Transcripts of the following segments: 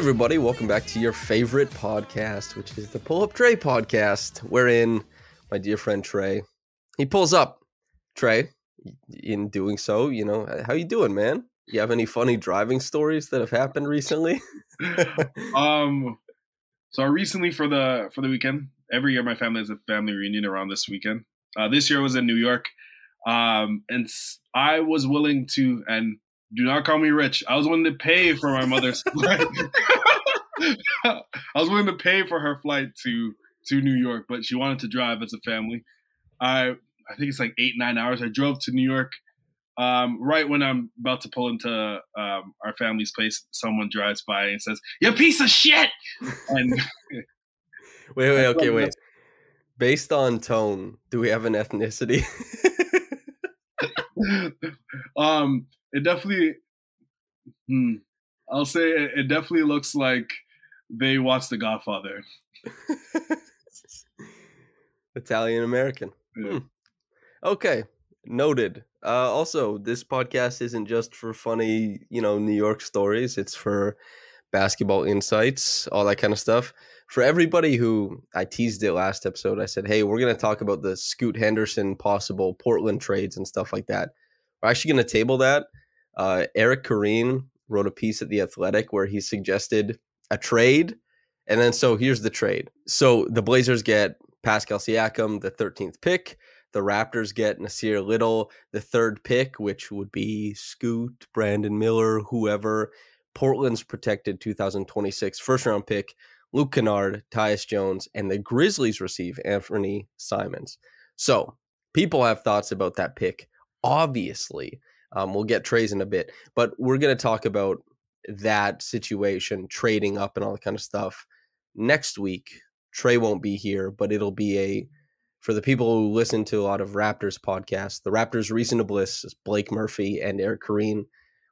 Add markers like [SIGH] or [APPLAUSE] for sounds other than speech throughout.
Everybody, welcome back to your favorite podcast, which is the Pull Up Trey podcast, wherein my dear friend Trey, he pulls up. Trey, in doing so, you know, how you doing, man? You have any funny driving stories that have happened recently? [LAUGHS] um so recently for the for the weekend every year my family has a family reunion around this weekend uh, this year was in new york um and I was willing to and do not call me rich i was willing to pay for my mother's [LAUGHS] flight [LAUGHS] i was willing to pay for her flight to to new york but she wanted to drive as a family i i think it's like eight nine hours i drove to new york um, right when I'm about to pull into um, our family's place, someone drives by and says, "You piece of shit!" And [LAUGHS] wait, wait, okay, wait. Based on tone, do we have an ethnicity? um, it definitely, hmm, I'll say it, it definitely looks like they watched The Godfather. [LAUGHS] Italian American. Yeah. Hmm. Okay, noted. Uh, also, this podcast isn't just for funny, you know, New York stories. It's for basketball insights, all that kind of stuff. For everybody who I teased it last episode, I said, "Hey, we're going to talk about the Scoot Henderson possible Portland trades and stuff like that." We're actually going to table that. Uh, Eric Koreen wrote a piece at the Athletic where he suggested a trade, and then so here's the trade. So the Blazers get Pascal Siakam, the 13th pick. The Raptors get Nassir Little, the third pick, which would be Scoot, Brandon Miller, whoever. Portland's protected 2026 first round pick, Luke Kennard, Tyus Jones, and the Grizzlies receive Anthony Simons. So people have thoughts about that pick. Obviously, um, we'll get Trey's in a bit, but we're going to talk about that situation, trading up and all that kind of stuff next week. Trey won't be here, but it'll be a for the people who listen to a lot of Raptors podcasts, the Raptors Reason to Bliss, Blake Murphy and Eric Koreen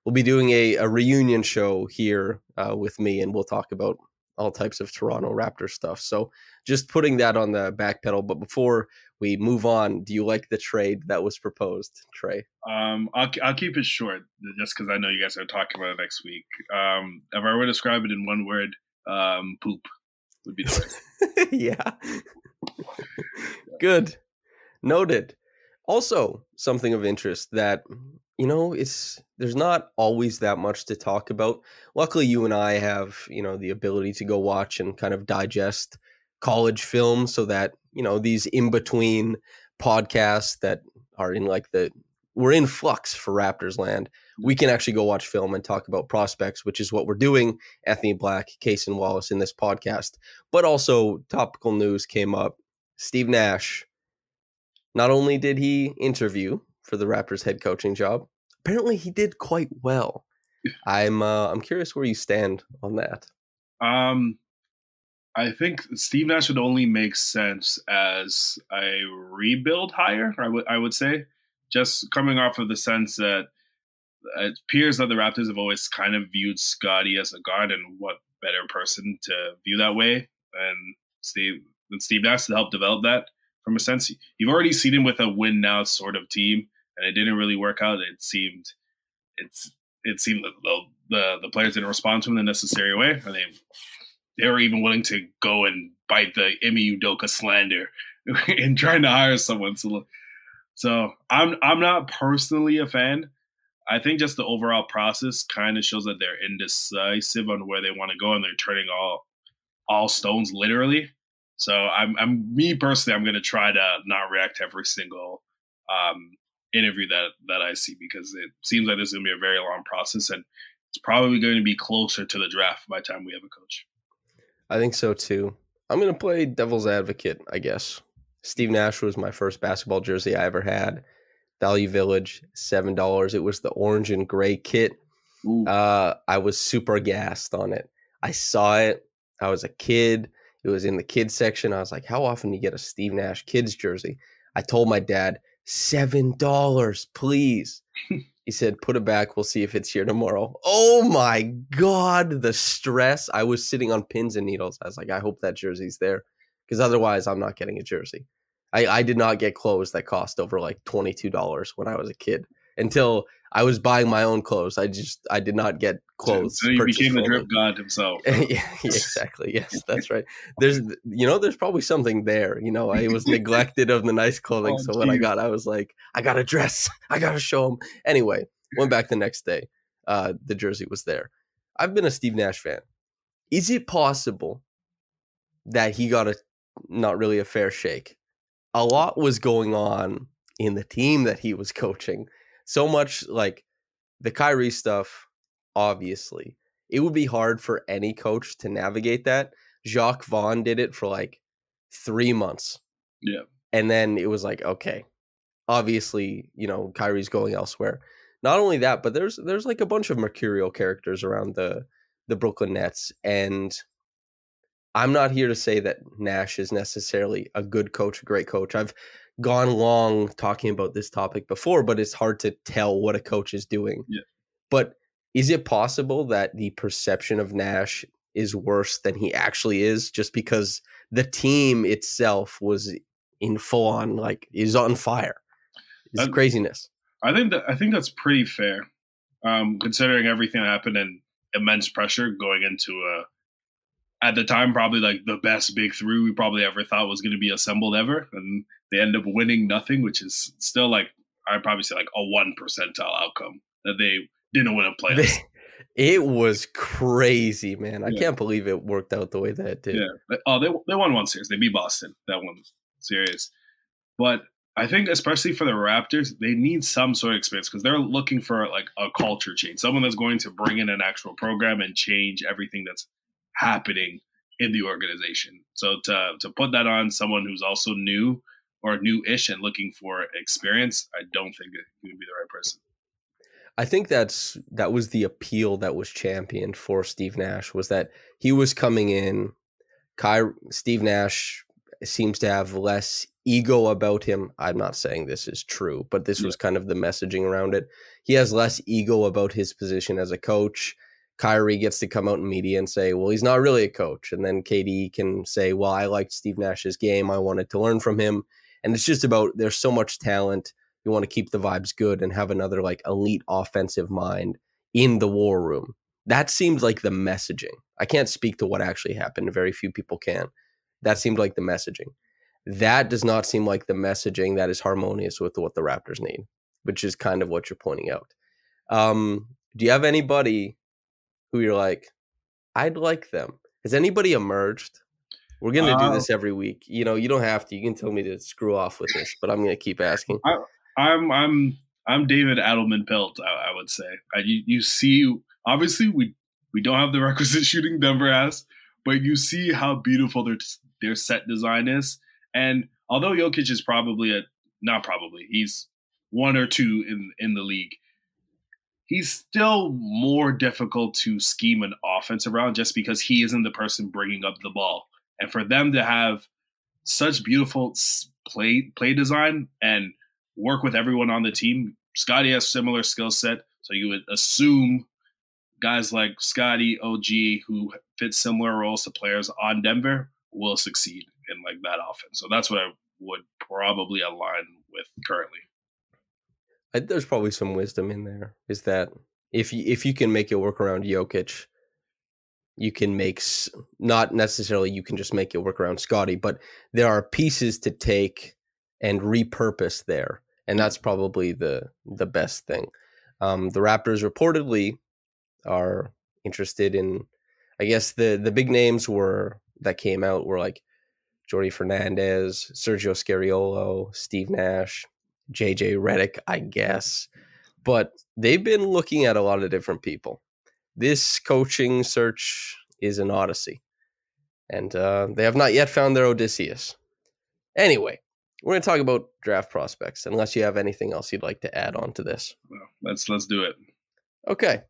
will be doing a, a reunion show here uh, with me, and we'll talk about all types of Toronto Raptors stuff. So just putting that on the back pedal. But before we move on, do you like the trade that was proposed, Trey? Um, I'll, I'll keep it short just because I know you guys are talking about it next week. Um, if I were to describe it in one word, um, poop would be the word. [LAUGHS] yeah. Good. Noted. Also, something of interest that you know, it's there's not always that much to talk about. Luckily, you and I have, you know, the ability to go watch and kind of digest college film so that, you know, these in between podcasts that are in like the we're in flux for Raptors land. We can actually go watch film and talk about prospects, which is what we're doing. Anthony Black, Cason Wallace in this podcast. But also topical news came up. Steve Nash. Not only did he interview for the Raptors head coaching job, apparently he did quite well. I'm uh, I'm curious where you stand on that. Um, I think Steve Nash would only make sense as a rebuild hire. I would I would say, just coming off of the sense that it appears that the Raptors have always kind of viewed Scotty as a guard, and what better person to view that way than Steve than Steve Nash to help develop that. From a sense, you've already seen him with a win now sort of team, and it didn't really work out. It seemed it's it seemed the the, the players didn't respond to him in the necessary way, and they they were even willing to go and bite the Ime Udoka slander [LAUGHS] in trying to hire someone. So, so I'm I'm not personally a fan. I think just the overall process kind of shows that they're indecisive on where they want to go, and they're turning all all stones literally. So I'm I'm me personally, I'm gonna try to not react to every single um, interview that that I see because it seems like this is gonna be a very long process, and it's probably going to be closer to the draft by the time we have a coach. I think so too. I'm gonna play devil's advocate, I guess. Steve Nash was my first basketball jersey I ever had. Value Village, seven dollars. It was the orange and gray kit. Uh, I was super gassed on it. I saw it. I was a kid. It was in the kids section. I was like, "How often do you get a Steve Nash kids jersey?" I told my dad, seven dollars, please. [LAUGHS] he said, "Put it back. We'll see if it's here tomorrow." Oh my god, the stress! I was sitting on pins and needles. I was like, "I hope that jersey's there, because otherwise, I'm not getting a jersey." I, I did not get clothes that cost over like twenty two dollars when I was a kid until I was buying my own clothes. I just I did not get clothes. So he became the drip god himself. [LAUGHS] yeah, exactly. Yes, [LAUGHS] that's right. There's, you know, there's probably something there. You know, I was neglected of the nice [LAUGHS] clothing, Oh, so when I got, I was like, I got to dress. I got to show them. Anyway, went back the next day. Uh, the jersey was there. I've been a Steve Nash fan. Is it possible that he got a not really a fair shake? A lot was going on in the team that he was coaching. So much like the Kyrie stuff, obviously it would be hard for any coach to navigate that. Jacque Vaughn did it for like three months. Yeah. And then it was like, okay, obviously, you know, Kyrie's going elsewhere. Not only that, but there's there's like a bunch of mercurial characters around the the Brooklyn Nets. And I'm not here to say that Nash is necessarily a good coach, a great coach. I've gone long talking about this topic before, but it's hard to tell what a coach is doing. Yeah. But is it possible that the perception of Nash is worse than he actually is just because the team itself was in full on like is on fire? It's That- craziness. I think that I think that's pretty fair, um, considering everything that happened and immense pressure going into a at the time probably like the best big three we probably ever thought was going to be assembled ever, and they end up winning nothing, which is still like I'd probably say like a one percentile outcome that they didn't win a [LAUGHS] playoffs. It was crazy, man. I Yeah. can't believe it worked out the way that it did. Yeah. Oh, they they won one series. They beat Boston. That one series. But I think especially for the Raptors, they need some sort of experience because they're looking for like a culture change, someone that's going to bring in an actual program and change everything that's happening in the organization. So to to put that on someone who's also new or new-ish and looking for experience, I don't think he would be the right person. I think that's that was the appeal that was championed for Steve Nash was that he was coming in. Ky, Steve Nash seems to have less ego about him. I'm not saying this is true, but this Yeah. was kind of the messaging around it. He has less ego about his position as a coach. Kyrie gets to come out in media and say, "Well, he's not really a coach," and then KD can say, "Well, I liked Steve Nash's game. I wanted to learn from him." And it's just about there's so much talent you want to keep the vibes good and have another like elite offensive mind in the war room. That seemed like the messaging. I can't speak to what actually happened. Very few people can. That seemed like the messaging. That does not seem like the messaging that is harmonious with what the Raptors need, which is kind of what you're pointing out. Um, do you have anybody who you're like, I'd like them? Has anybody emerged? We're gonna do Uh, this every week. You know, you don't have to. You can tell me to screw off with this, but I'm gonna keep asking. I'm I'm I'm David Adelman Pelt. I, I would say I, you you see obviously we we don't have the [LAUGHS] requisite shooting Denver has, but you see how beautiful their their set design is. And although Jokic is probably a not probably he's one or two in in the league, he's still more difficult to scheme an offense around just because he isn't the person bringing up the ball. And for them to have such beautiful play play design and work with everyone on the team. Scotty has similar skill set, so you would assume guys like Scotty, OG, who fit similar roles to players on Denver, will succeed in like that offense. So that's what I would probably align with currently. There's probably some wisdom in there. Is that if you if you can make it work around Jokic, you can make not necessarily you can just make it work around Scotty, but there are pieces to take and repurpose there, and that's probably the the best thing. Um, the Raptors reportedly are interested in, I guess the the big names were that came out were like Jordi Fernandez, Sergio Scariolo, Steve Nash, JJ Redick, I guess. But they've been looking at a lot of different people. this coaching search is an odyssey, and uh, they have not yet found their Odysseus. Anyway, we're going to talk about draft prospects. Unless you have anything else you'd like to add on to this. Well, let's let's do it. Okay.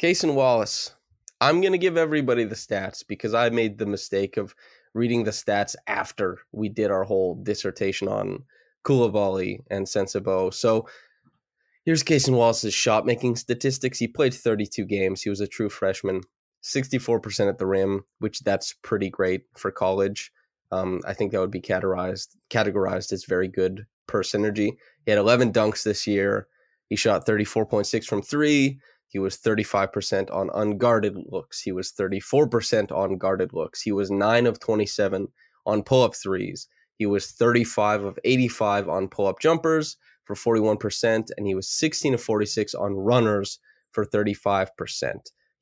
Cason Wallace. I'm going to give everybody the stats because I made the mistake of reading the stats after we did our whole dissertation on Coulibaly and Sensabaugh. So here's Cason Wallace's shot making statistics. He played 32 games. He was a true freshman, 64% at the rim, which that's pretty great for college. Um, I think that would be categorized categorized as very good per synergy. He had 11 dunks this year. He shot 34.6 from three. He was 35% on unguarded looks. He was 34% on guarded looks. He was 9 of 27 on pull up threes. He was 35 of 85 on pull up jumpers for 41%. And he was 16 of 46 on runners for 35%.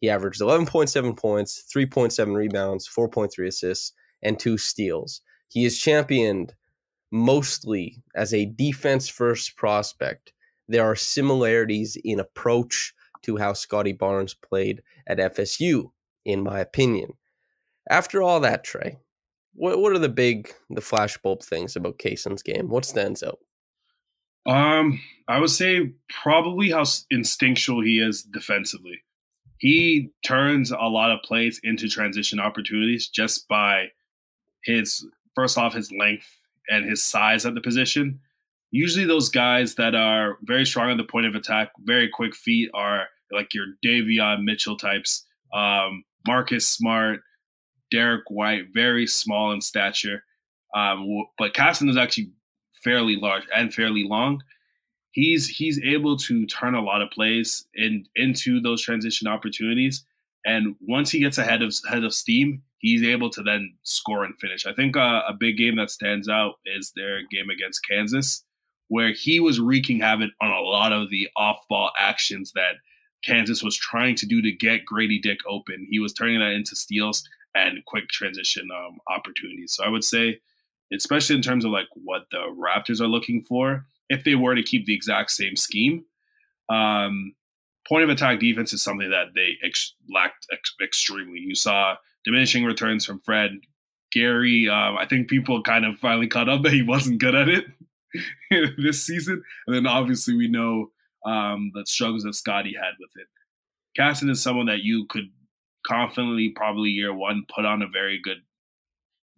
He averaged 11.7 points, 3.7 rebounds, 4.3 assists, and two steals. He is championed mostly as a defense first prospect. There are similarities in approach to how Scotty Barnes played at FSU, in my opinion. After all that, Trey, what what are the big the flashbulb things about Cason's game? What stands out? Um, I would say probably how instinctual he is defensively. He turns a lot of plays into transition opportunities just by his first off his length and his size at the position. Usually, those guys that are very strong at the point of attack, very quick feet, are like your Davion Mitchell types. Um, Marcus Smart, Derrick White, very small in stature. Um, but Cason is actually fairly large and fairly long. He's he's able to turn a lot of plays in into those transition opportunities. And once he gets ahead of head of steam, he's able to then score and finish. I think uh, a big game that stands out is their game against Kansas, where he was wreaking havoc on a lot of the off ball actions that Kansas was trying to do to get Grady Dick open. He was turning that into steals and quick transition um, opportunities. So I would say, especially in terms of like what the Raptors are looking for, if they were to keep the exact same scheme, um, point of attack defense is something that they ex- lacked ex- extremely. You saw diminishing returns from Fred. Gary, um, I think people kind of finally caught up that he wasn't good at it [LAUGHS] this season. And then obviously we know um, the struggles that Scotty had with it. Cason is someone that you could confidently, probably year one, put on a very good,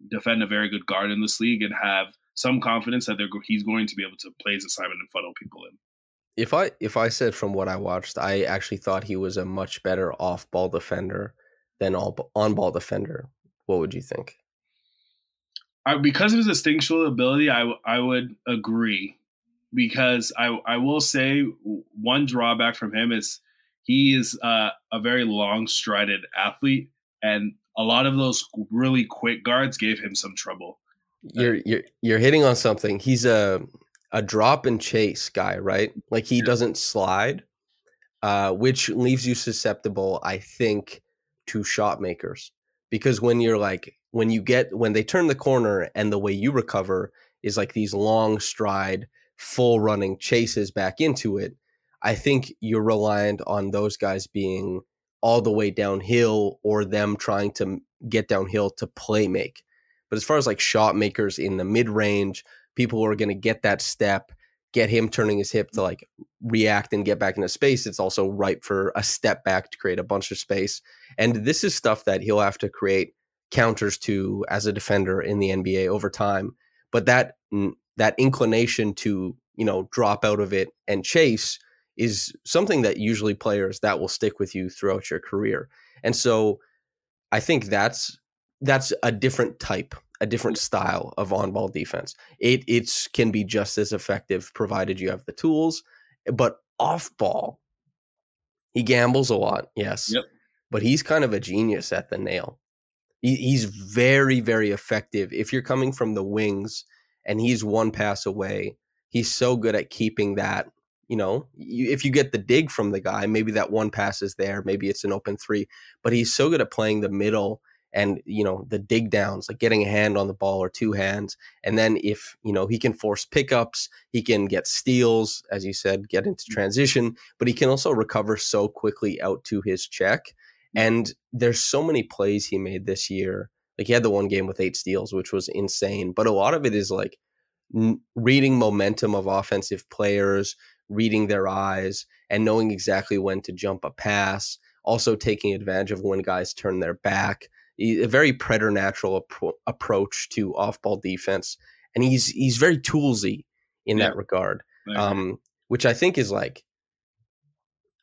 defend a very good guard in this league and have some confidence that they're, he's going to be able to play his assignment and funnel people in. If I if I said from what I watched, I actually thought he was a much better off ball defender than all on ball defender. What would you think? I, because of his instinctual ability, I, I would agree. Because I I will say one drawback from him is he is uh, a very long strided athlete, and a lot of those really quick guards gave him some trouble. You're you're you're hitting on something. He's a a drop and chase guy, right? Like he yeah. doesn't slide, uh, which leaves you susceptible, I think, to shot makers. Because when you're like when you get when they turn the corner and the way you recover is like these long stride, full running chases back into it, I think you're reliant on those guys being all the way downhill or them trying to get downhill to play make. But as far as like shot makers in the mid range, people who are going to get that step, get him turning his hip to mm. like react and get back into space, it's also ripe for a step back to create a bunch of space. And this is stuff that he'll have to create counters to as a defender in the NBA over time. But that that inclination to you know drop out of it and chase is something that usually players that will stick with you throughout your career. And so I think that's that's a different type, a different style of on-ball defense. It it's can be just as effective provided you have the tools, but off-ball he gambles a lot, yes. Yep. But he's kind of a genius at the nail. He, he's very very effective if you're coming from the wings and he's one pass away. He's so good at keeping that you know, you, if you get the dig from the guy, maybe that one pass is there, maybe it's an open three, but he's so good at playing the middle and you know the dig downs like getting a hand on the ball or two hands and then if you know he can force pickups he can get steals as you said get into Mm. transition but he can also recover so quickly out to his check and there's so many plays he made this year like he had the one game with eight steals which was insane but a lot of it is like reading momentum of offensive players reading their eyes and knowing exactly when to jump a pass also taking advantage of when guys turn their back. A very preternatural appro- approach to off-ball defense and he's he's very toolsy in Yeah. that regard um, which I think is like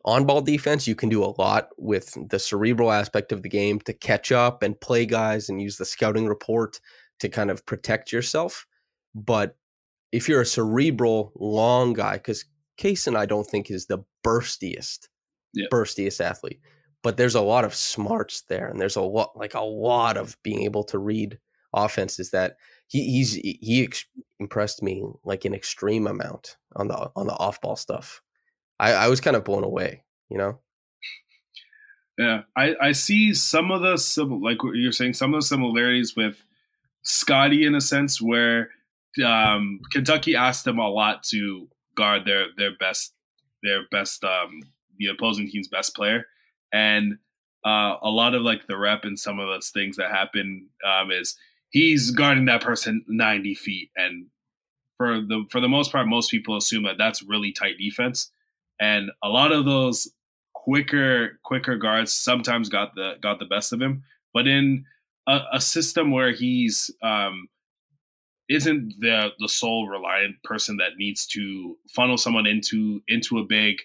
on ball defense. You can do a lot with the cerebral aspect of the game to catch up and play guys and use the scouting report to kind of protect yourself. But if you're a cerebral long guy, because And I don't think is the burstiest, burstiest athlete, but there's a lot of smarts there, and there's a lot like a lot of being able to read offenses that he he's he ex- impressed me like an extreme amount on the on the off ball stuff. I, I was kind of blown away, you know. Yeah, I, I see some of the sim- like what you're saying, some of the similarities with Scotty in a sense where um, Kentucky asked them a lot to guard their their best their best um, the opposing team's best player, and uh, a lot of like the rep and some of those things that happen um, is he's guarding that person 90 feet, and for the for the most part, most people assume that that's really tight defense, and a lot of those quicker quicker guards sometimes got the got the best of him. But in a, a system where he's um isn't the the sole reliant person that needs to funnel someone into into a big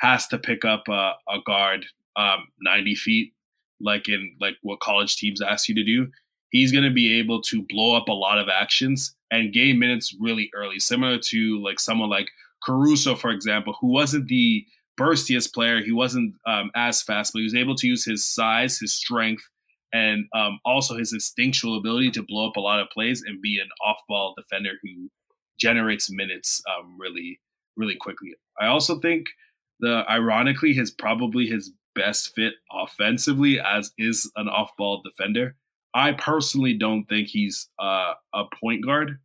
has to pick up a, a guard um 90 feet like in like what college teams ask you to do he's going to be able to blow up a lot of actions and gain minutes really early similar to like someone like caruso for example who wasn't the burstiest player. He wasn't um, as fast, but he was able to use his size, his strength, and um, also his instinctual ability to blow up a lot of plays and be an off-ball defender who generates minutes um, really, really quickly. I also think the ironically his probably his best fit offensively as is an off-ball defender. I personally don't think he's uh, a point guard,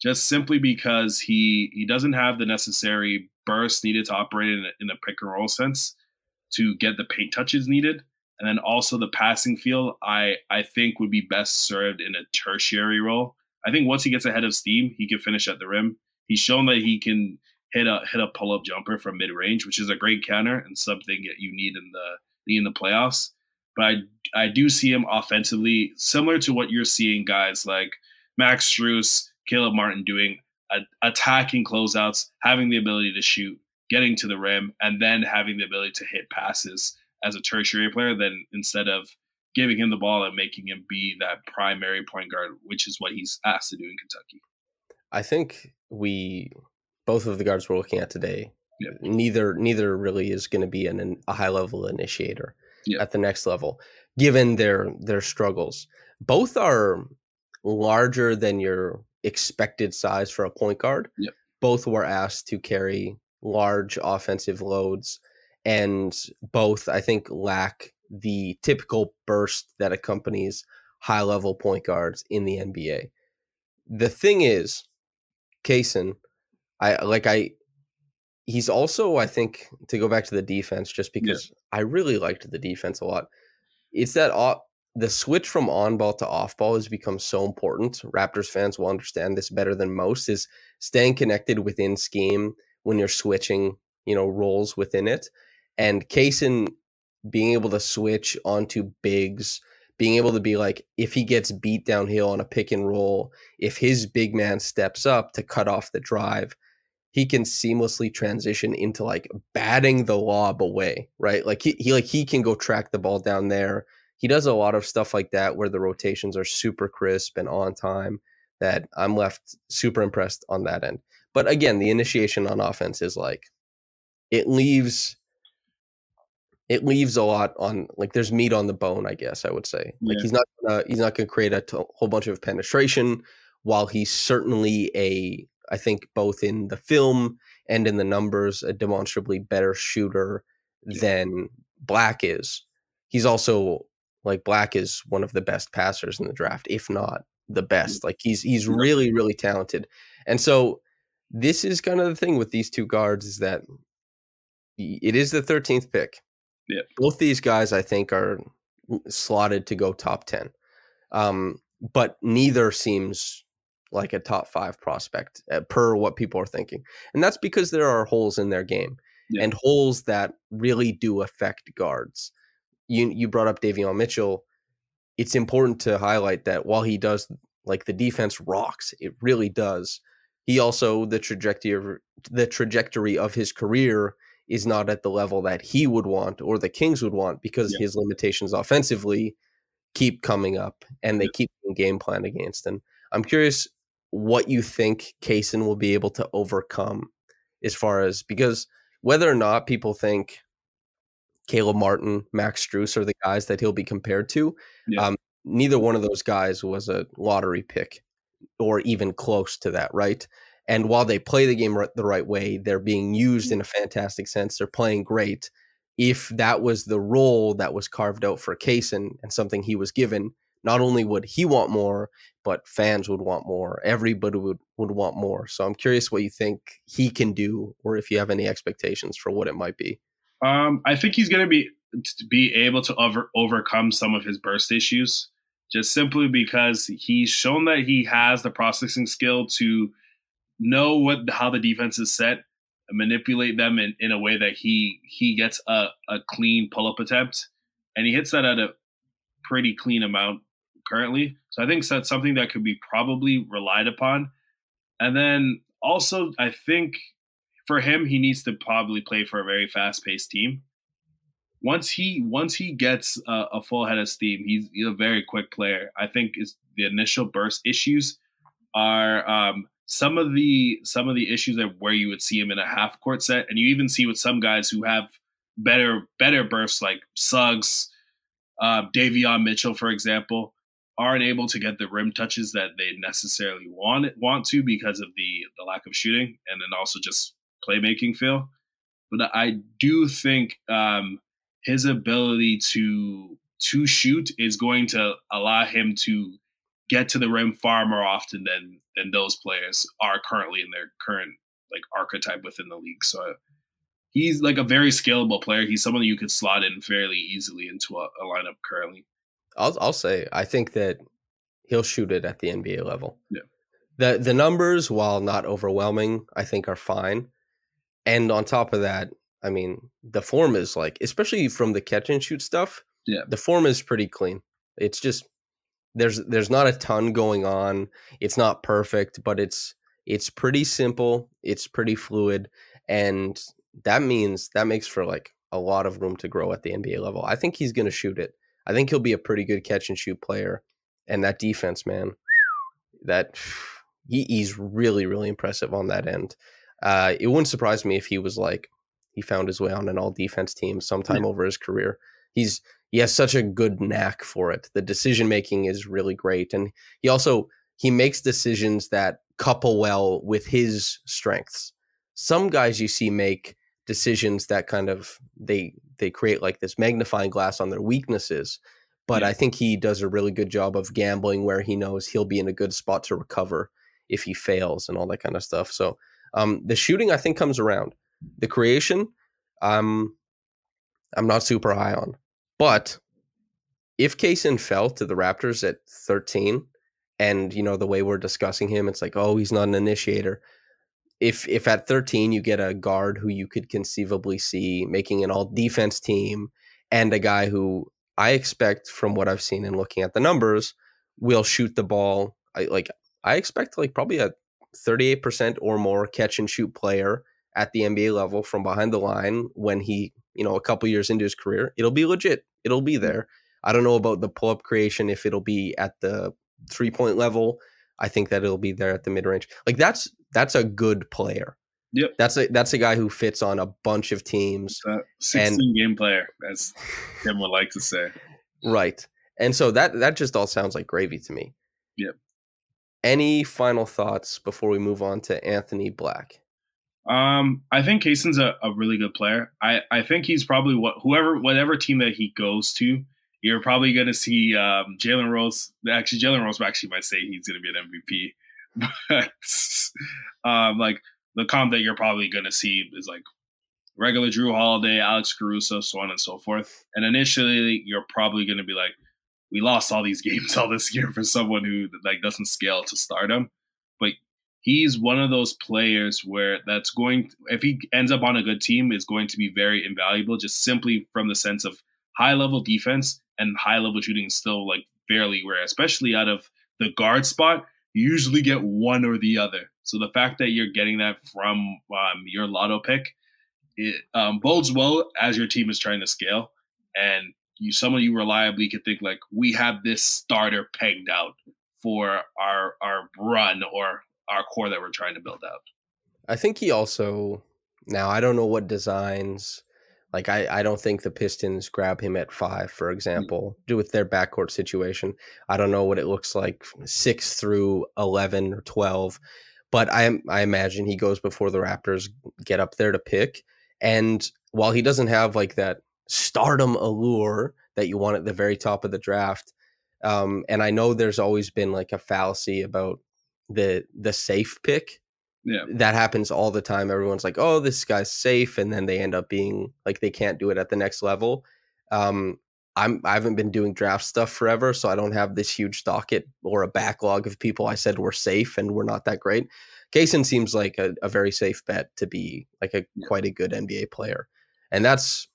just simply because he he doesn't have the necessary burst needed to operate in a, in a pick and roll sense to get the paint touches needed. And then also the passing field, I, I think would be best served in a tertiary role. I think once he gets ahead of steam, he can finish at the rim. He's shown that he can hit a hit a pull up jumper from mid range, which is a great counter and something that you need in the in the playoffs. But I I do see him offensively similar to what you're seeing guys like Max Strus, Caleb Martin doing attacking closeouts, having the ability to shoot, getting to the rim, and then having the ability to hit passes as a tertiary player, then instead of giving him the ball and making him be that primary point guard, which is what he's asked to do in Kentucky. I think we both of the guards we're looking at today. Yeah. Neither neither really is going to be an, a high level initiator Yeah. at the next level, given their their struggles. Both are larger than your expected size for a point guard. Yep. Both were asked to carry large offensive loads, and both I think lack the typical burst that accompanies high level point guards in the NBA. The thing is, Cason, I like I he's also I think to go back to the defense just because I really liked the defense a lot. It's that o- the switch from on ball to off ball has become so important. Raptors fans will understand this better than most is staying connected within scheme when you're switching, you know, roles within it. And Cason being able to switch onto bigs, being able to be like if he gets beat downhill on a pick and roll, if his big man steps up to cut off the drive, he can seamlessly transition into like batting the lob away, right? Like he, he like he can go track the ball down there. He does a lot of stuff like that where the rotations are super crisp and on time that I'm left super impressed on that end. But again, the initiation on offense is like it leaves it leaves a lot on like there's meat on the bone, I guess I would say. Like Yeah. he's not gonna he's not gonna create a whole bunch of penetration while he's certainly a I think both in the film and in the numbers a demonstrably better shooter Yeah. than Black is. He's also like Black is one of the best passers in the draft, if not the mm. best. Like he's he's really really talented, and so this is kind of the thing with these two guards is that it is the 13th pick. Yeah. Both these guys, I think, are slotted to go top 10. Um, but neither seems like a top five prospect uh, per what people are thinking. And that's because there are holes in their game Yeah. and holes that really do affect guards. You you brought up Davion Mitchell. It's important to highlight that while he does like the defense rocks, it really does. He also the trajectory of the trajectory of his career is not at the level that he would want or the Kings would want because Yeah. his limitations offensively keep coming up and they Yeah. keep game planned against. And I'm curious what you think Cason will be able to overcome as far as because whether or not people think Caleb Martin, Max Strus are the guys that he'll be compared to, Yeah. um, neither one of those guys was a lottery pick or even close to that, right? And while they play the game the right way, they're being used in a fantastic sense. They're playing great. If that was the role that was carved out for Cason and something he was given, not only would he want more, but fans would want more. Everybody would, would want more. So I'm curious what you think he can do, or if you have any expectations for what it might be. Um, I think he's going to be to be able to over, overcome some of his burst issues, just simply because he's shown that he has the processing skill to know what how the defense is set, manipulate them in, in a way that he he gets a, a clean pull up attempt, and he hits that at a pretty clean amount currently. So I think that's something that could be probably relied upon. And then also, I think for him, he needs to probably play for a very fast paced team. Once he once he gets a, a full head of steam, he's, he's a very quick player. I think is the initial burst issues are um, some of the some of the issues that where you would see him in a half court set, and you even see with some guys who have better better bursts like Suggs, uh, Davion Mitchell, for example, aren't able to get the rim touches that they necessarily want want to because of the the lack of shooting and then also just playmaking feel. But I do think um, his ability to to shoot is going to allow him to get to the rim far more often than than those players are currently in their current like archetype within the league. So he's like a very scalable player. He's someone you could slot in fairly easily into a, a lineup currently. I'll I'll say I think that he'll shoot it at the NBA level. Yeah. The the numbers, while not overwhelming, I think are fine. And on top of that, I mean, the form is like, especially from the catch and shoot stuff. Yeah. The form is pretty clean. It's just there's there's not a ton going on. It's not perfect, but it's it's pretty simple. It's pretty fluid, and that means that makes for like a lot of room to grow at the NBA level. I think he's going to shoot it. I think he'll be a pretty good catch and shoot player. And that defense, man, that [SIGHS] he, he's really, really impressive on that end. Uh, it wouldn't surprise me if he was like he found his way on an all defense team sometime over his career. He's he has such a good knack for it. The decision making is really great, and he also he makes decisions that couple well with his strengths. Some guys you see make decisions that kind of they they create like this magnifying glass on their weaknesses but Yeah. i think he does a really good job of gambling where he knows he'll be in a good spot to recover if he fails and all that kind of stuff so um the shooting i think comes around the creation um i'm not super high on but if Cason fell to the raptors at 13 and you know the way we're discussing him it's like oh he's not an initiator. If if at 13 you get a guard who you could conceivably see making an all defense team and a guy who I expect from what I've seen and looking at the numbers will shoot the ball I like I expect like probably a 38% or more catch and shoot player at the NBA level from behind the line when he, you know, a couple years into his career, it'll be legit. It'll be there. I don't know about the pull-up creation if it'll be at the three-point level. I think that it'll be there at the mid-range. Like that's that's a good player. Yep. That's a that's a guy who fits on a bunch of teams. Uh, 16 game player, as [LAUGHS] Tim would like to say. Right. And so that that just all sounds like gravy to me. Yep. Any final thoughts before we move on to Anthony Black? Um, I think Cason's a, a really good player. I, I think he's probably what whoever whatever team that he goes to, you're probably to see um, Jalen Rose. Actually, Jalen Rose actually might say he's to be an MVP, [LAUGHS] but um, like the comp that you're probably to see is like regular Jrue Holiday, Alex Caruso, so on and so forth. And initially, you're probably to be like, we lost all these [LAUGHS] games all this year for someone who like doesn't scale to stardom. He's one of those players where that's going if he ends up on a good team is going to be very invaluable just simply from the sense of high level defense and high level shooting is still like fairly rare, especially out of the guard spot. You usually get one or the other. So the fact that you're getting that from um, your lotto pick, it um, bodes well as your team is trying to scale. And you, someone you reliably could think like, we have this starter pegged out for our our run or our core that we're trying to build out. I think he also now I don't know what designs like I, I don't think the Pistons grab him at five, for example, do with their backcourt situation. I don't know what it looks like six through eleven or twelve, but I I imagine he goes before the Raptors get up there to pick. And while he doesn't have like that stardom allure that you want at the very top of the draft, um, and I know there's always been like a fallacy about the the safe pick yeah. That happens all the time. Everyone's like, "Oh, this guy's safe," and then they end up being like they can't do it at the next level. Um, I'm I haven't been doing draft stuff forever, so I don't have this huge docket or a backlog of people I said were safe and were not that great. Cason seems like a, a very safe bet to be like a yeah. quite a good NBA player, and that's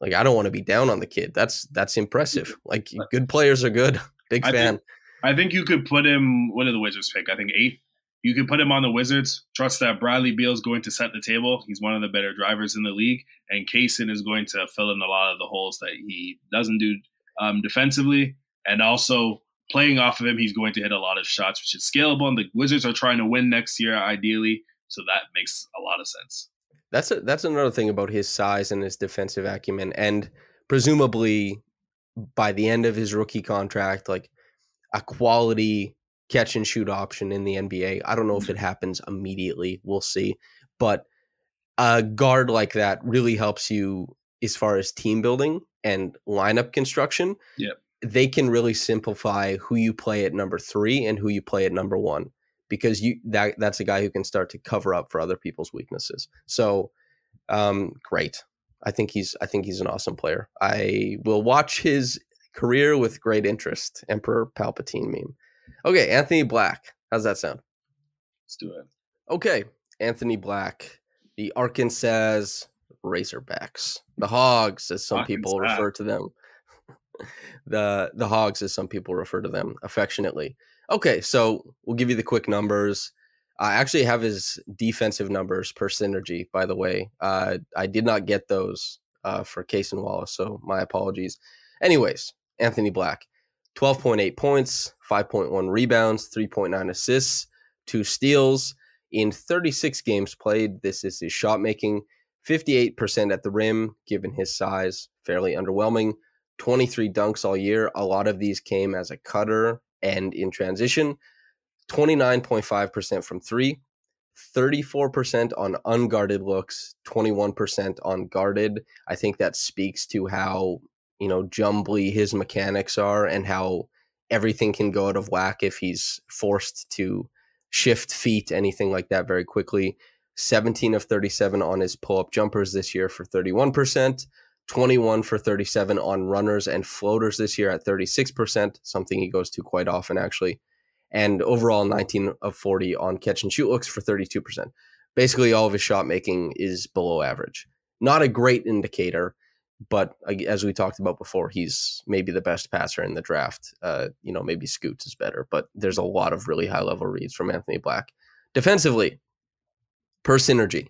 like I don't want to be down on the kid. That's that's impressive. [LAUGHS] Like good players are good. [LAUGHS] Big fan. I think, I think you could put him. What did the Wizards pick? I think eighth you could put him on the Wizards. Trust that Bradley Beal is going to set the table. He's one of the better drivers in the league, and Cason is going to fill in a lot of the holes that he doesn't do um, defensively. And also playing off of him, he's going to hit a lot of shots, which is scalable. And the Wizards are trying to win next year, ideally, so that makes a lot of sense. That's a, that's another thing about his size and his defensive acumen, and presumably by the end of his rookie contract, like a quality catch and shoot option in the NBA. I don't know if it happens immediately. We'll see. But a guard like that really helps you as far as team building and lineup construction. Yep. They can really simplify who you play at number 3 and who you play at number 1 because you that that's a guy who can start to cover up for other people's weaknesses. So um great. I think he's I think he's an awesome player. I will watch his career with great interest. Emperor Palpatine meme. Okay, Anthony Black. How's that sound? Let's do it. Okay, Anthony Black, the Arkansas Razorbacks, the Hogs, as some Arkansas. people refer to them. [LAUGHS] the the Hogs, as some people refer to them affectionately. Okay, so we'll give you the quick numbers. I actually have his defensive numbers per synergy, by the way. Uh, I did not get those uh, for and Wallace, so my apologies. Anyways, Anthony Black, 12.8 points, 5.1 rebounds, 3.9 assists, two steals. In 36 games played, this is his shot making. 58% at the rim, given his size, fairly underwhelming. 23 dunks all year. A lot of these came as a cutter and in transition. 29.5% from three, 34% on unguarded looks, 21% on guarded. I think that speaks to how you know jumbly his mechanics are and how everything can go out of whack if he's forced to shift feet anything like that very quickly. 17 of 37 on his pull-up jumpers this year for 31% 21 for 37 on runners and floaters this year at 36% something he goes to quite often actually and overall 19 of 40 on catch and shoot looks for 32% basically all of his shot making is below average. Not a great indicator but as we talked about before, he's maybe the best passer in the draft. Uh, you know, maybe Scoots is better, but there's a lot of really high level reads from Anthony Black. Defensively, per synergy,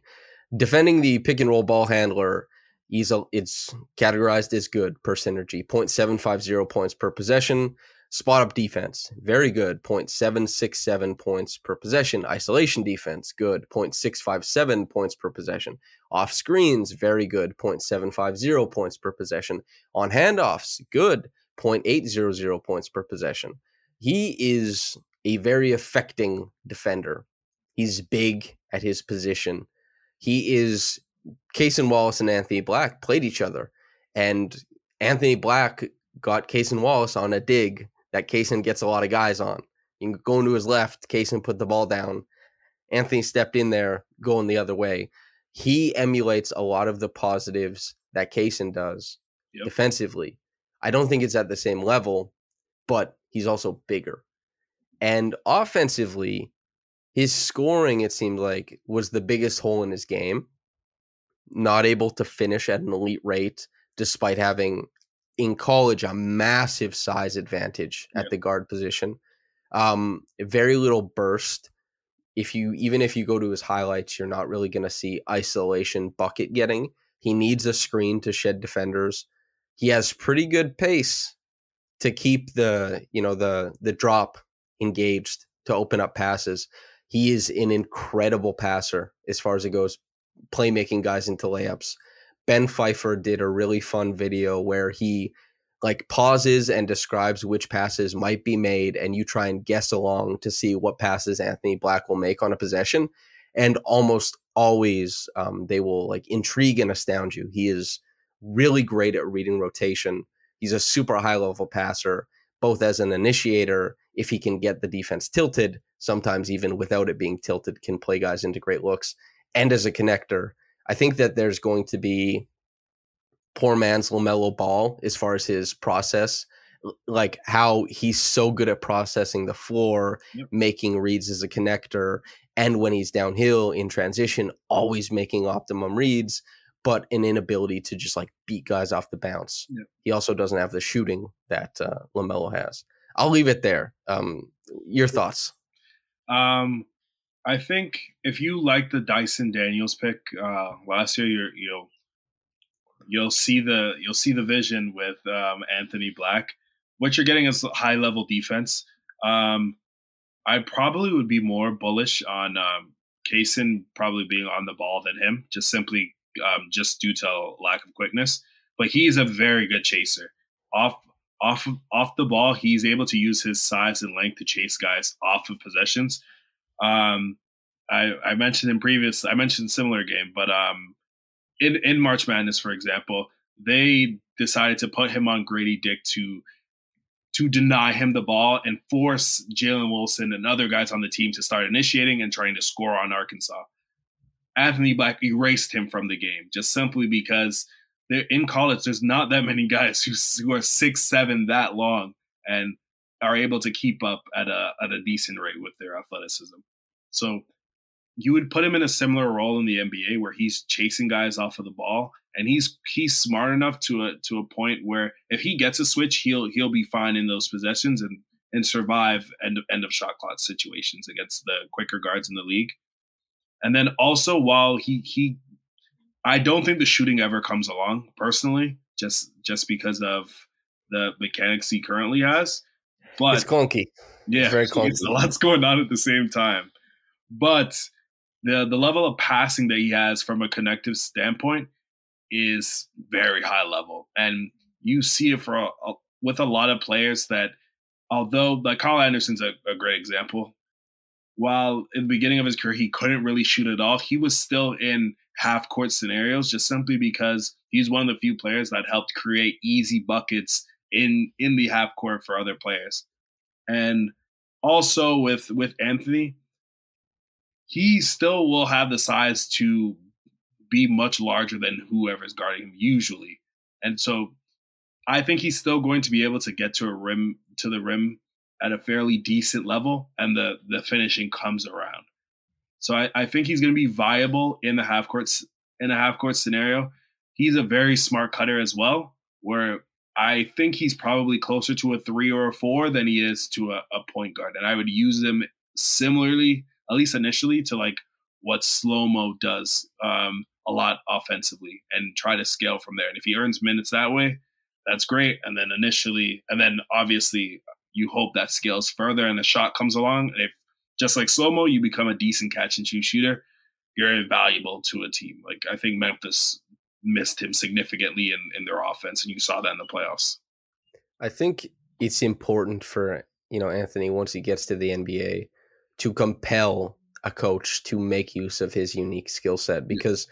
defending the pick and roll ball handler, he's a, it's categorized as good per synergy, 0.750 points per possession. Spot up defense, very good, 0.767 points per possession. Isolation defense, good, 0.657 points per possession. Off screens, very good, 0.750 points per possession. On handoffs, good, 0.800 points per possession. He is a very affecting defender. He's big at his position. He is Cason Wallace and Anthony Black played each other, and Anthony Black got Cason Wallace on a dig that Cason gets a lot of guys on. You can go into his left, Cason put the ball down. Anthony stepped in there, going the other way. He emulates a lot of the positives that Cason does Yep. defensively. I don't think it's at the same level, but he's also bigger. And offensively, his scoring, it seemed like, was the biggest hole in his game. Not able to finish at an elite rate, despite having in college a massive size advantage at the guard position. Um, very little burst. If you even if you go to his highlights, you're not really going to see isolation bucket getting. He needs a screen to shed defenders. He has pretty good pace to keep the you know the the drop engaged to open up passes. He is an incredible passer as far as it goes, playmaking guys into layups. Ben Pfeiffer did a really fun video where he like pauses and describes which passes might be made, and you try and guess along to see what passes Anthony Black will make on a possession. And almost always, um, they will like intrigue and astound you. He is really great at reading rotation. He's a super high level passer, both as an initiator, if he can get the defense tilted, sometimes even without it being tilted, can play guys into great looks, and as a connector. I think that there's going to be poor man's LaMelo Ball as far as his process, like how he's so good at processing the floor, Yep. making reads as a connector, and when he's downhill in transition, always making optimum reads, but an inability to just like beat guys off the bounce. Yep. He also doesn't have the shooting that uh, LaMelo has. I'll leave it there. Um, your thoughts? Um, I think if you like the Dyson Daniels pick uh, last year, you're, you'll you'll see the you'll see the vision with um, Anthony Black. What you're getting is high level defense. Um, I probably would be more bullish on um, Cason probably being on the ball than him, just simply um, just due to lack of quickness. But he's a very good chaser. Off off off the ball, he's able to use his size and length to chase guys off of possessions. Um, I, I mentioned in previous, I mentioned similar game, but um, in in March Madness, for example, they decided to put him on Grady Dick to to deny him the ball and force Jalen Wilson and other guys on the team to start initiating and trying to score on Arkansas. Anthony Black erased him from the game just simply because in college. There's not that many guys [LAUGHS] who, who are six seven that long and are able to keep up at a at a decent rate with their athleticism. So you would put him in a similar role in the NBA where he's chasing guys off of the ball and he's he's smart enough to a to a point where if he gets a switch he'll he'll be fine in those possessions and and survive end of end of shot clock situations against the quicker guards in the league. And then also while he he I don't think the shooting ever comes along personally just just because of the mechanics he currently has. But It's clunky. yeah, very [LAUGHS] it's a lot's going on at the same time. But the the level of passing that he has from a connective standpoint is very high level, and you see it for a, a- with a lot of players that, although like Kyle Anderson's a, a great example. While in the beginning of his career he couldn't really shoot at all, he was still in half court scenarios just simply because he's one of the few players that helped create easy buckets in in the half court for other players. And also with with Anthony, he still will have the size to be much larger than whoever's guarding him usually. And so I think he's still going to be able to get to a rim to the rim at a fairly decent level and the the finishing comes around. So I, I think he's going to be viable in the half court in a half court scenario. He's a very smart cutter as well, where I think he's probably closer to a three or a four than he is to a, a point guard. And I would use him similarly, at least initially, to like what slow mo does um, a lot offensively and try to scale from there. And if he earns minutes that way, that's great. And then initially, and then obviously, you hope that scales further and the shot comes along. And if just like slow mo, you become a decent catch and shoot shooter, you're invaluable to a team. Like I think Memphis missed him significantly in, in their offense, and you saw that in the playoffs. I think it's important for you know Anthony once he gets to the NBA to compel a coach to make use of his unique skill set because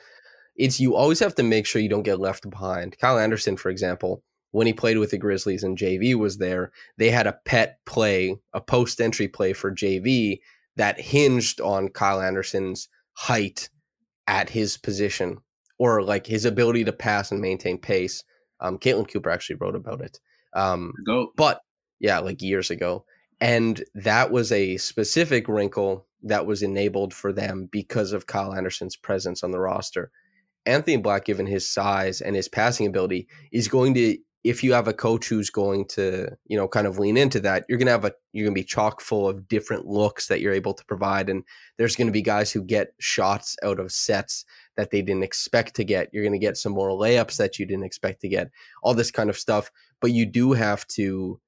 it's you always have to make sure you don't get left behind. Kyle Anderson, for example, when he played with the Grizzlies and JV was there, they had a pet play, a post entry play for JV that hinged on Kyle Anderson's height at his position or like his ability to pass and maintain pace. Um, Caitlin Cooper actually wrote about it. Um, Go. but yeah, like years ago. And that was a specific wrinkle that was enabled for them because of Kyle Anderson's presence on the roster. Anthony Black, given his size and his passing ability, is going to if you have a coach who's going to, you know, kind of lean into that, you're gonna have a you're gonna be chock full of different looks that you're able to provide. And there's gonna be guys who get shots out of sets that they didn't expect to get. You're gonna get some more layups that you didn't expect to get, all this kind of stuff. But you do have to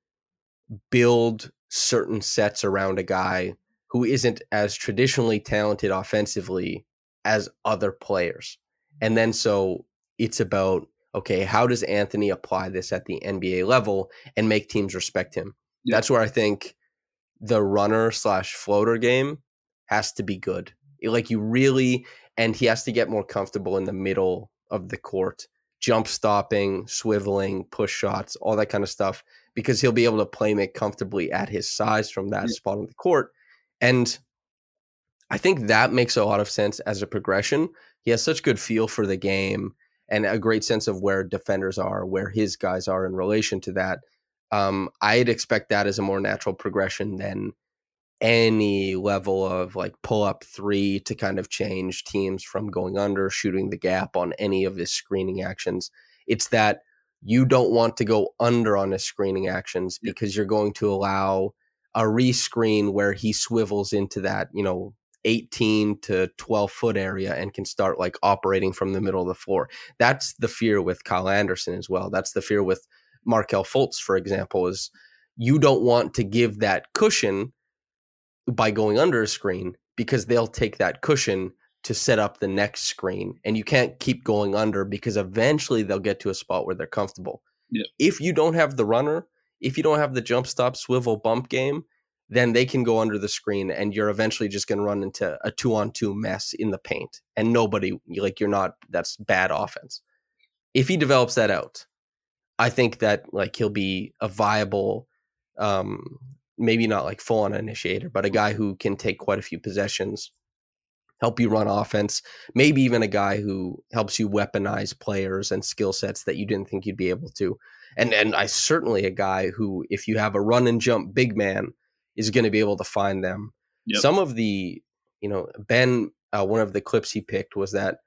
build certain sets around a guy who isn't as traditionally talented offensively as other players. And then so it's about okay, how does Anthony apply this at the NBA level and make teams respect him? Yeah. That's where I think the runner slash floater game has to be good. Like you really, and he has to get more comfortable in the middle of the court, jump stopping, swiveling, push shots, all that kind of stuff, because he'll be able to play make comfortably at his size from that Yeah. spot on the court. And I think that makes a lot of sense as a progression. He has such good feel for the game and a great sense of where defenders are, where his guys are in relation to that. Um, I'd expect that as a more natural progression than any level of like pull up three to kind of change teams from going under, shooting the gap on any of his screening actions. It's that you don't want to go under on his screening actions because you're going to allow a rescreen where he swivels into that, you know, 18 to 12 foot area and can start like operating from the middle of the floor. That's the fear with Kyle Anderson as well. That's the fear with Markelle Fultz, for example, is you don't want to give that cushion by going under a screen because they'll take that cushion to set up the next screen. And you can't keep going under because eventually they'll get to a spot where they're comfortable. Yeah. If you don't have the runner, if you don't have the jump stop swivel bump game, then they can go under the screen and you're eventually just going to run into a two on two mess in the paint. And nobody, like, you're not, that's bad offense. If he develops that out, I think that, like, he'll be a viable, um, maybe not like full on initiator, but a guy who can take quite a few possessions, help you run offense, maybe even a guy who helps you weaponize players and skill sets that you didn't think you'd be able to. And and I certainly a guy who, if you have a run and jump big man, is going to be able to find them. Yep. Some of the, you know, Ben, uh, one of the clips he picked was that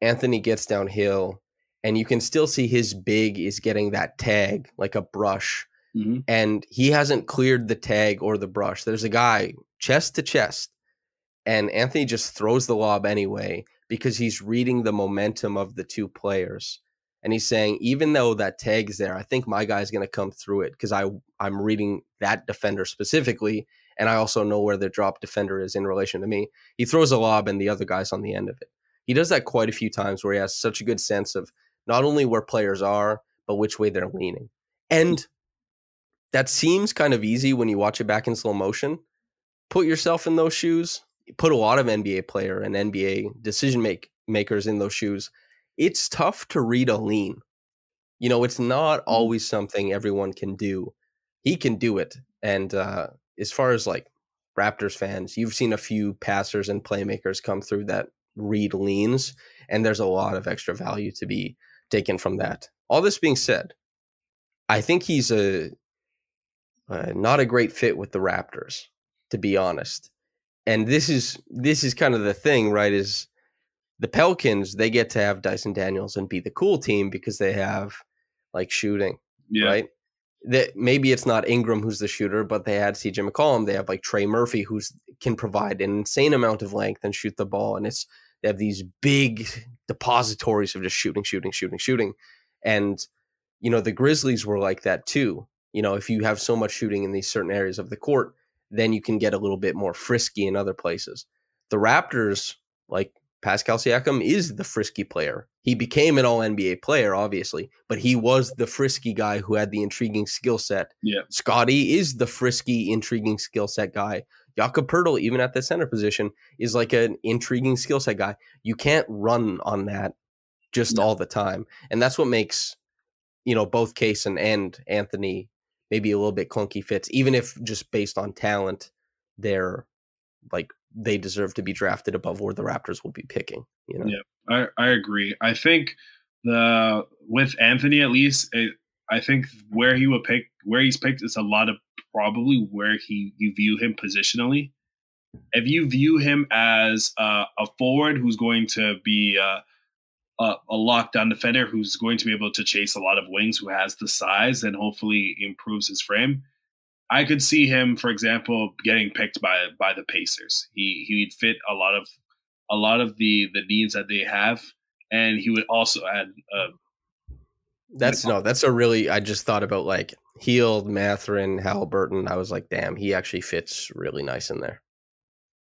Anthony gets downhill, and you can still see his big is getting that tag like a brush hmm and he hasn't cleared the tag or the brush. There's a guy chest to chest, and Anthony just throws the lob anyway because he's reading the momentum of the two players. And he's saying, even though that tag's there, I think my guy's going to come through it because I I'm reading that defender specifically, and I also know where the drop defender is in relation to me. He throws a lob, and the other guy's on the end of it. He does that quite a few times where he has such a good sense of not only where players are, but which way they're leaning. And that seems kind of easy when you watch it back in slow motion. Put yourself in those shoes. Put a lot of NBA player and NBA decision make makers in those shoes. It's tough to read a lean. You know, it's not always something everyone can do. He can do it. And uh, as far as like Raptors fans, you've seen a few passers and playmakers come through that read leans, and there's a lot of extra value to be taken from that. All this being said, I think he's a uh, not a great fit with the Raptors, to be honest. And this is this is kind of the thing, right? Is the Pelicans they get to have Dyson Daniels and be the cool team because they have like shooting, Yeah. right? That maybe it's not Ingram who's the shooter, but they had CJ McCollum. They have like Trey Murphy who's can provide an insane amount of length and shoot the ball, and it's they have these big depositories of just shooting, shooting, shooting, shooting, and you know the Grizzlies were like that too. You know, if you have so much shooting in these certain areas of the court, then you can get a little bit more frisky in other places. The Raptors, like Pascal Siakam, is the frisky player. He became an All NBA player, obviously, but he was the frisky guy who had the intriguing skill set. Yeah. Scotty is the frisky, intriguing skill set guy. Jakob Poeltl, even at the center position, is like an intriguing skill set guy. You can't run on that just No. all the time, and that's what makes you know, both Cason and Anthony maybe a little bit clunky fits, even if just based on talent, they're like they deserve to be drafted above where the Raptors will be picking. You know, Yeah. I, I agree. I think the with Anthony at least, it, I think where he would pick where he's picked is a lot of probably where he you view him positionally. If you view him as uh, a forward who's going to be uh, a, a lockdown defender who's going to be able to chase a lot of wings, who has the size and hopefully improves his frame. I could see him, for example, getting picked by by the Pacers. He he'd fit a lot of a lot of the the needs that they have, and he would also add. Uh, that's no, that's a really. I just thought about like Hield, Mathurin, Halliburton. I was like, damn, he actually fits really nice in there.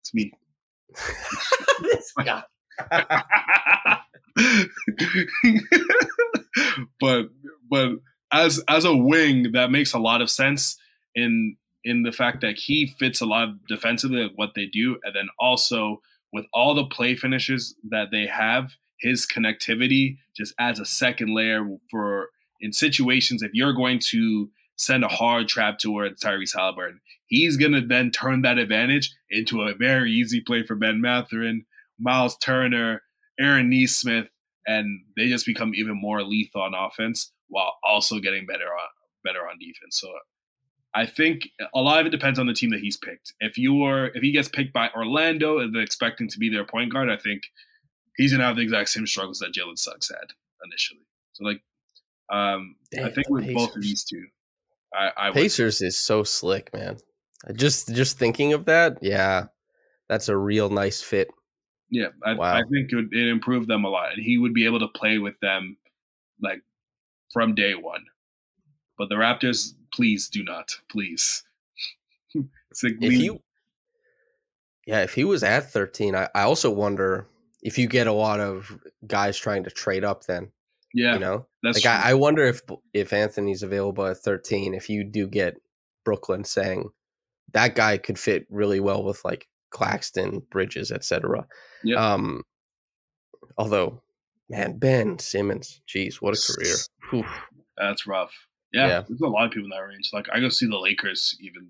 it's me. [LAUGHS] this guy. [LAUGHS] but but as as a wing, that makes a lot of sense in in the fact that he fits a lot defensively of what they do, and then also with all the play finishes that they have, his connectivity just adds a second layer for in situations if you're going to send a hard trap towards Tyrese Halliburton, he's gonna then turn that advantage into a very easy play for Ben Mathurin, Miles Turner, Aaron Nesmith, and they just become even more lethal on offense while also getting better on better on defense. So I think a lot of it depends on the team that he's picked. If you are if he gets picked by Orlando and they're expecting to be their point guard, I think he's gonna have the exact same struggles that Jalen Suggs had initially. So like um I think with both of these two, I, I would Pacers is so slick, man. Just just thinking of that, yeah, that's a real nice fit. Yeah, I, Wow. I think it, would, it improved them a lot, and he would be able to play with them like from day one. But the Raptors, please do not, please. [LAUGHS] like If you, yeah, if he was at thirteen, I, I also wonder if you get a lot of guys trying to trade up. Then yeah, you know, that's like. I, I wonder if if Anthony's available at thirteen, if you do get Brooklyn saying that guy could fit really well with like Claxton, Bridges, etc. Yep. Um, although, man, Ben Simmons, geez, what a career! [LAUGHS] That's rough. Yeah, Yeah. there's a lot of people in that range. Like I go see the Lakers even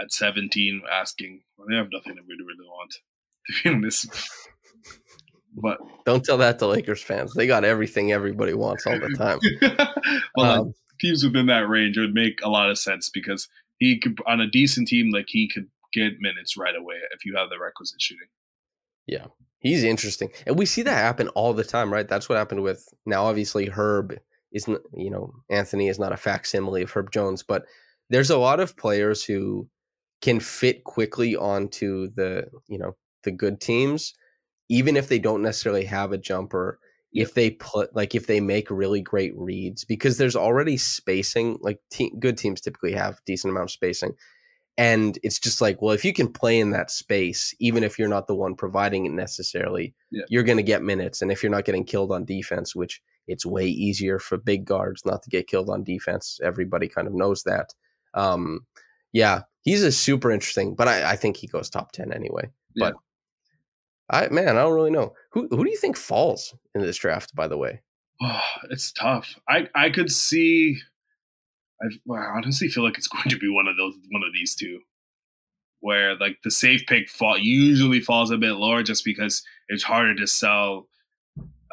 at 17 asking. Well, they have nothing to really really want [LAUGHS] to be honest. But Don't tell that to Lakers fans. They got everything everybody wants all the time. [LAUGHS] like, Um, teams within that range would make a lot of sense because he could on a decent team like he could get minutes right away if you have the requisite shooting. Yeah, he's interesting, and we see that happen all the time, right? That's what happened with now. Obviously, Herb isn't. You know, Anthony is not a facsimile of Herb Jones, but there's a lot of players who can fit quickly onto the you know the good teams, even if they don't necessarily have a jumper. If they put like if they make really great reads, because there's already spacing. Like te- good teams typically have decent amount of spacing, and it's just like, well, if you can play in that space, even if you're not the one providing it necessarily, Yeah. you're going to get minutes. And if you're not getting killed on defense, which it's way easier for big guards not to get killed on defense, everybody kind of knows that. Um, yeah, he's a super interesting, but I, I think he goes top 10 anyway. Yeah. But I, man, I don't really know. Who, who do you think falls in this draft, by the way? [SIGHS] it's tough. I I could see. I, well, I honestly feel like it's [LAUGHS] going to be one of those one of these two, where like the safe pick fall usually falls a bit lower just because it's harder to sell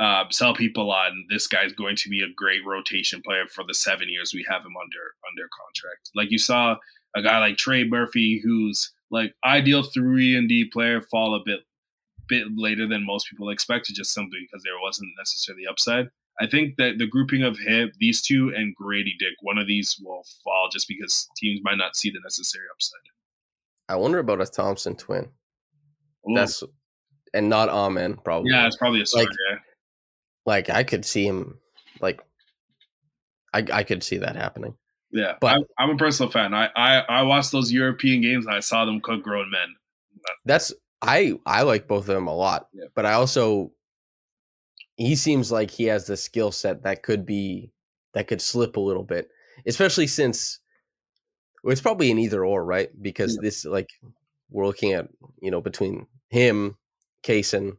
uh, sell people on this guy's going to be a great rotation player for the seven years we have him under under contract. Like you saw a guy like Trey Murphy, who's like ideal three and D player, fall a bit bit later than most people expected, just simply because there wasn't necessarily upside. I think that the grouping of him, these two, and Grady Dick, one of these will fall just because teams might not see the necessary upside. I wonder about a Thompson twin. Ooh. That's and not Amen, probably. yeah, it's probably a start. Like- yeah. Like I could see him like I I could see that happening. Yeah, But- I'm, I'm a personal fan. I, I I watched those European games and I saw them cook grown men. That's I I like both of them a lot. Yeah. But I also he seems like he has the skill set that could be that could slip a little bit, especially since well, it's probably an either or, right? Because this like we're looking at, you know, between him, Cason,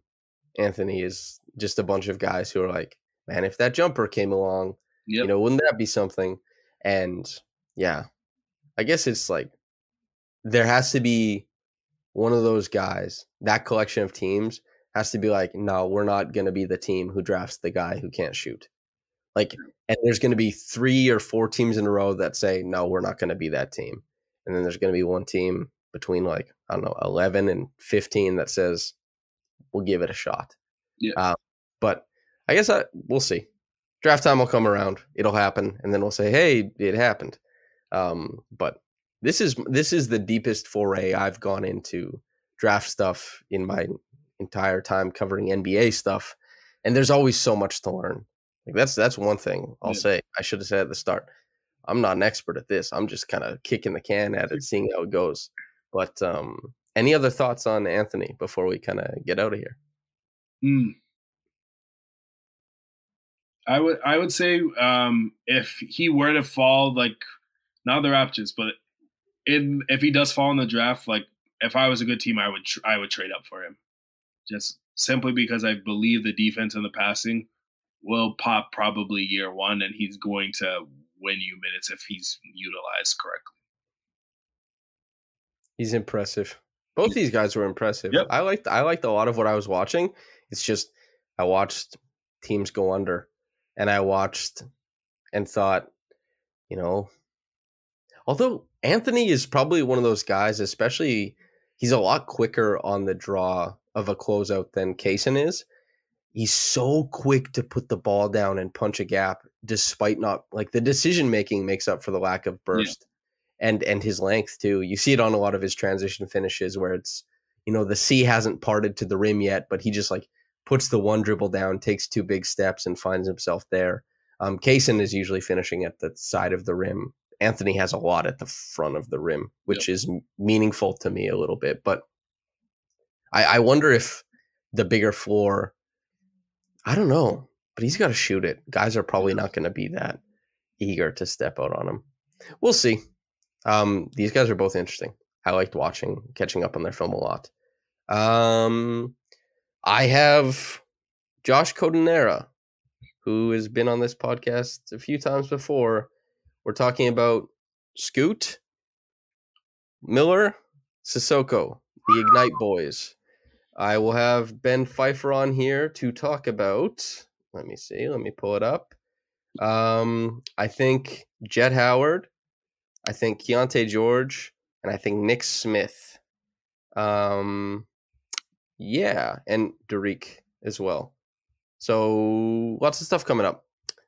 Anthony is just a bunch of guys who are like, man, if that jumper came along, Yep. You know, wouldn't that be something? And yeah, I guess it's like there has to be one of those guys, that collection of teams has to be like, no, we're not going to be the team who drafts the guy who can't shoot. Like, and there's going to be three or four teams in a row that say, no, we're not going to be that team. And then there's going to be one team between like, I don't know, 11 and 15 that says, we'll give it a shot. Yeah. Uh, but I guess I, we'll see. Draft time will come around. It'll happen. And then we'll say, hey, it happened. Um, but this is this is the deepest foray I've gone into draft stuff in my entire time covering NBA stuff, and there's always so much to learn. Like that's that's one thing I'll Yeah. say. I should have said at the start. I'm not an expert at this. I'm just kind of kicking the can at it, seeing how it goes. But um, any other thoughts on Anthony before we kind of get out of here? Hmm. I would I would say um, if he were to fall like not the Raptors, but in if he does fall in the draft, like if I was a good team, I would tr- I would trade up for him, just simply because I believe the defense and the passing will pop probably year one, and he's going to win you minutes if he's utilized correctly. He's impressive. Both these guys were impressive. Yep. I liked I liked a lot of what I was watching. It's just I watched teams go under and I watched and thought, you know, although Anthony is probably one of those guys, especially he's a lot quicker on the draw of a closeout than Cason is. He's so quick to put the ball down and punch a gap despite not like the decision making makes up for the lack of burst and and his length too. You see it on a lot of his transition finishes where it's you know the sea hasn't parted to the rim yet, but he just like puts the one dribble down, takes two big steps, and finds himself there. Um, Cason is usually finishing at the side of the rim. Anthony has a lot at the front of the rim, which is meaningful to me a little bit. But I, I wonder if the bigger floor, I don't know, but he's got to shoot it. Guys are probably not going to be that eager to step out on him. We'll see. Um, these guys are both interesting. I liked watching, catching up on their film a lot. Um, I have Josh Codenera, who has been on this podcast a few times before. We're talking about Scoot, Miller, Cissoko, the Ignite Boys. I will have Ben Pfeiffer on here to talk about. Let me see. Let me pull it up. Um, I think Jett Howard, I think Keyonte George, and I think Nick Smith. Um, yeah, and Derek as well. So lots of stuff coming up.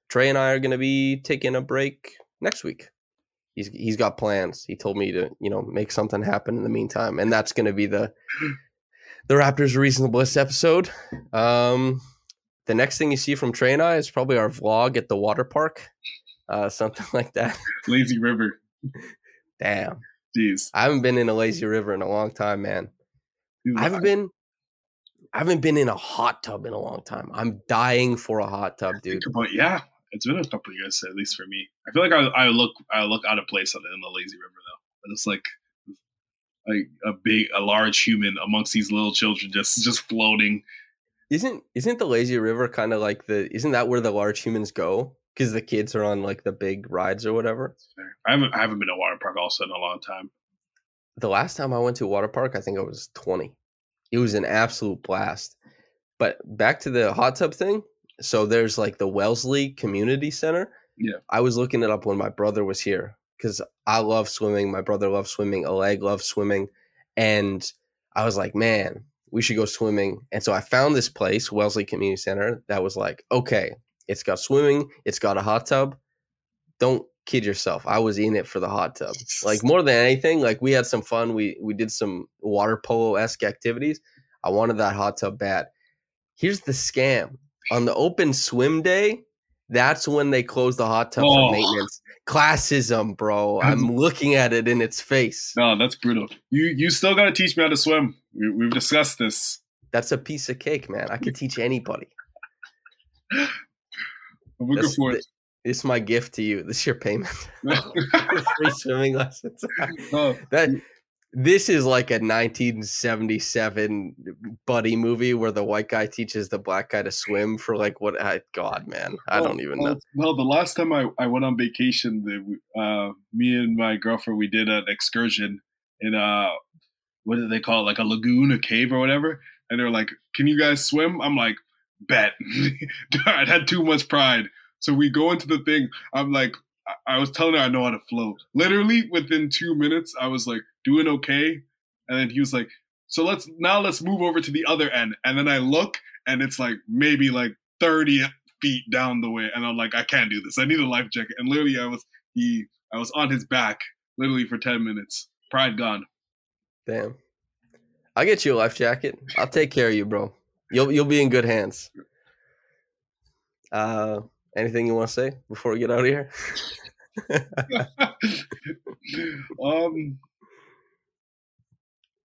Trey and I are going to be taking a break next week. He's he's got plans. He told me to you know make something happen in the meantime, and that's going to be the [CLEARS THROAT] the Raptors Reasonable Bliss episode. Um, the next thing you see from Trey and I is probably our vlog at the water park, uh, [LAUGHS] something like that. [LAUGHS] Lazy River, Damn, jeez, I haven't been in a lazy river in a long time, man. Dude, I haven't been. I haven't been in a hot tub in a long time. I'm dying for a hot tub, dude. About yeah, it's been a couple of years at least for me. I feel like I, I look I look out of place on in the lazy river though. But it's like like a big a large human amongst these little children just just floating. Isn't isn't the lazy river kind of like the? Isn't that where the large humans go? Because the kids are on like the big rides or whatever. I haven't I haven't been to a water park also in a long time. The last time I went to a water park, I think I was 20. It was an absolute blast. But back to the hot tub thing. So there's like the Wellesley Community Center. Yeah. I was looking it up when my brother was here because I love swimming. My brother loves swimming. Oleg loves swimming. And I was like, man, we should go swimming. And so I found this place, Wellesley Community Center, that was like, okay, it's got swimming, it's got a hot tub. Don't kid yourself. I was in it for the hot tub. Like [LAUGHS] more than anything, like we had some fun. We we did some water polo esque activities. I wanted that hot tub bad. Here's the scam. On the open swim day, that's when they close the hot tub Oh. for maintenance. Classism, bro. I'm looking at it in its face. No, that's brutal. You you still got to teach me how to swim. We, we've discussed this. That's a piece of cake, man. I could teach anybody. [LAUGHS] I'm looking That's forward. This is my gift to you. This is your payment. [LAUGHS] [LAUGHS] Free swimming lessons. [LAUGHS] oh, that this is like a 1977 buddy movie where the white guy teaches the black guy to swim for like what? I, God, man, I Well- don't even well, know. Well, the last time I, I went on vacation, the, uh, me and my girlfriend we did an excursion in uh what do they call it, like a lagoon, a cave, or whatever. And they're like, "Can you guys swim?" I'm like, "Bet." I had too much pride, so we go into the thing. I'm like, I- was telling her I know how to float. Literally within two minutes, I was like doing okay, and then he was like, "So let's now let's move over to the other end." And then I look, and it's like maybe like 30 feet down the way, and I'm like, I can't do this. I need a life jacket. And literally, I was he, I was on his back literally for 10 minutes. Pride gone. Damn. I'll get you a life jacket. I'll take care of you, bro. You'll you'll be in good hands. Uh, anything you want to say before we get out of here? [LAUGHS] um,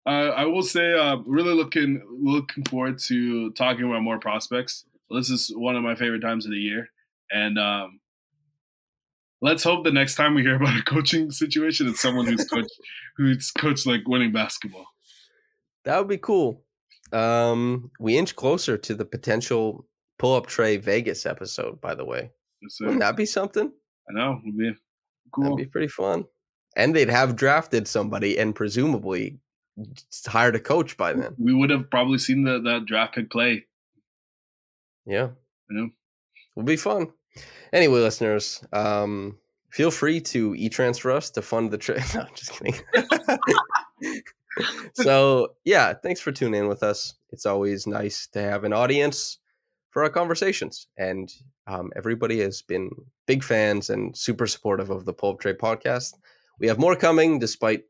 I, I will say, uh, really looking looking forward to talking about more prospects. This is one of my favorite times of the year, and um, let's hope the next time we hear [LAUGHS] about a coaching situation, it's someone who's [LAUGHS] coached who's coached like winning basketball. That would be cool. Um, we inch closer to the potential pull up Trey Vegas episode. By the way, So, wouldn't that be something? I know would be cool. That'd be pretty fun. And they'd have drafted somebody and presumably hired a coach by then. we would have probably seen the that draft pick play. Yeah. Yeah. Will be fun. Anyway, listeners, um, feel free to e transfer us to fund the trip. [LAUGHS] no, just kidding. [LAUGHS] so yeah, thanks for tuning in with us. It's always nice to have an audience for our conversations. And um, everybody has been big fans and super supportive of the Pull Up Trade podcast. We have more coming despite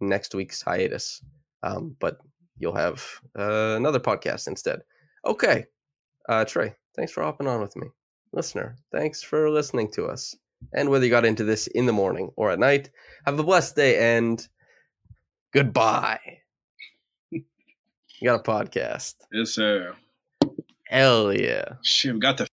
next week's hiatus. Um, but you'll have uh, another podcast instead. Okay. Uh, Trey, thanks for hopping on with me. Listener, thanks for listening to us. And whether you got into this in the morning or at night, have a blessed day and goodbye. [LAUGHS] you got a podcast. Yes, sir. Hell yeah. Shit, we got the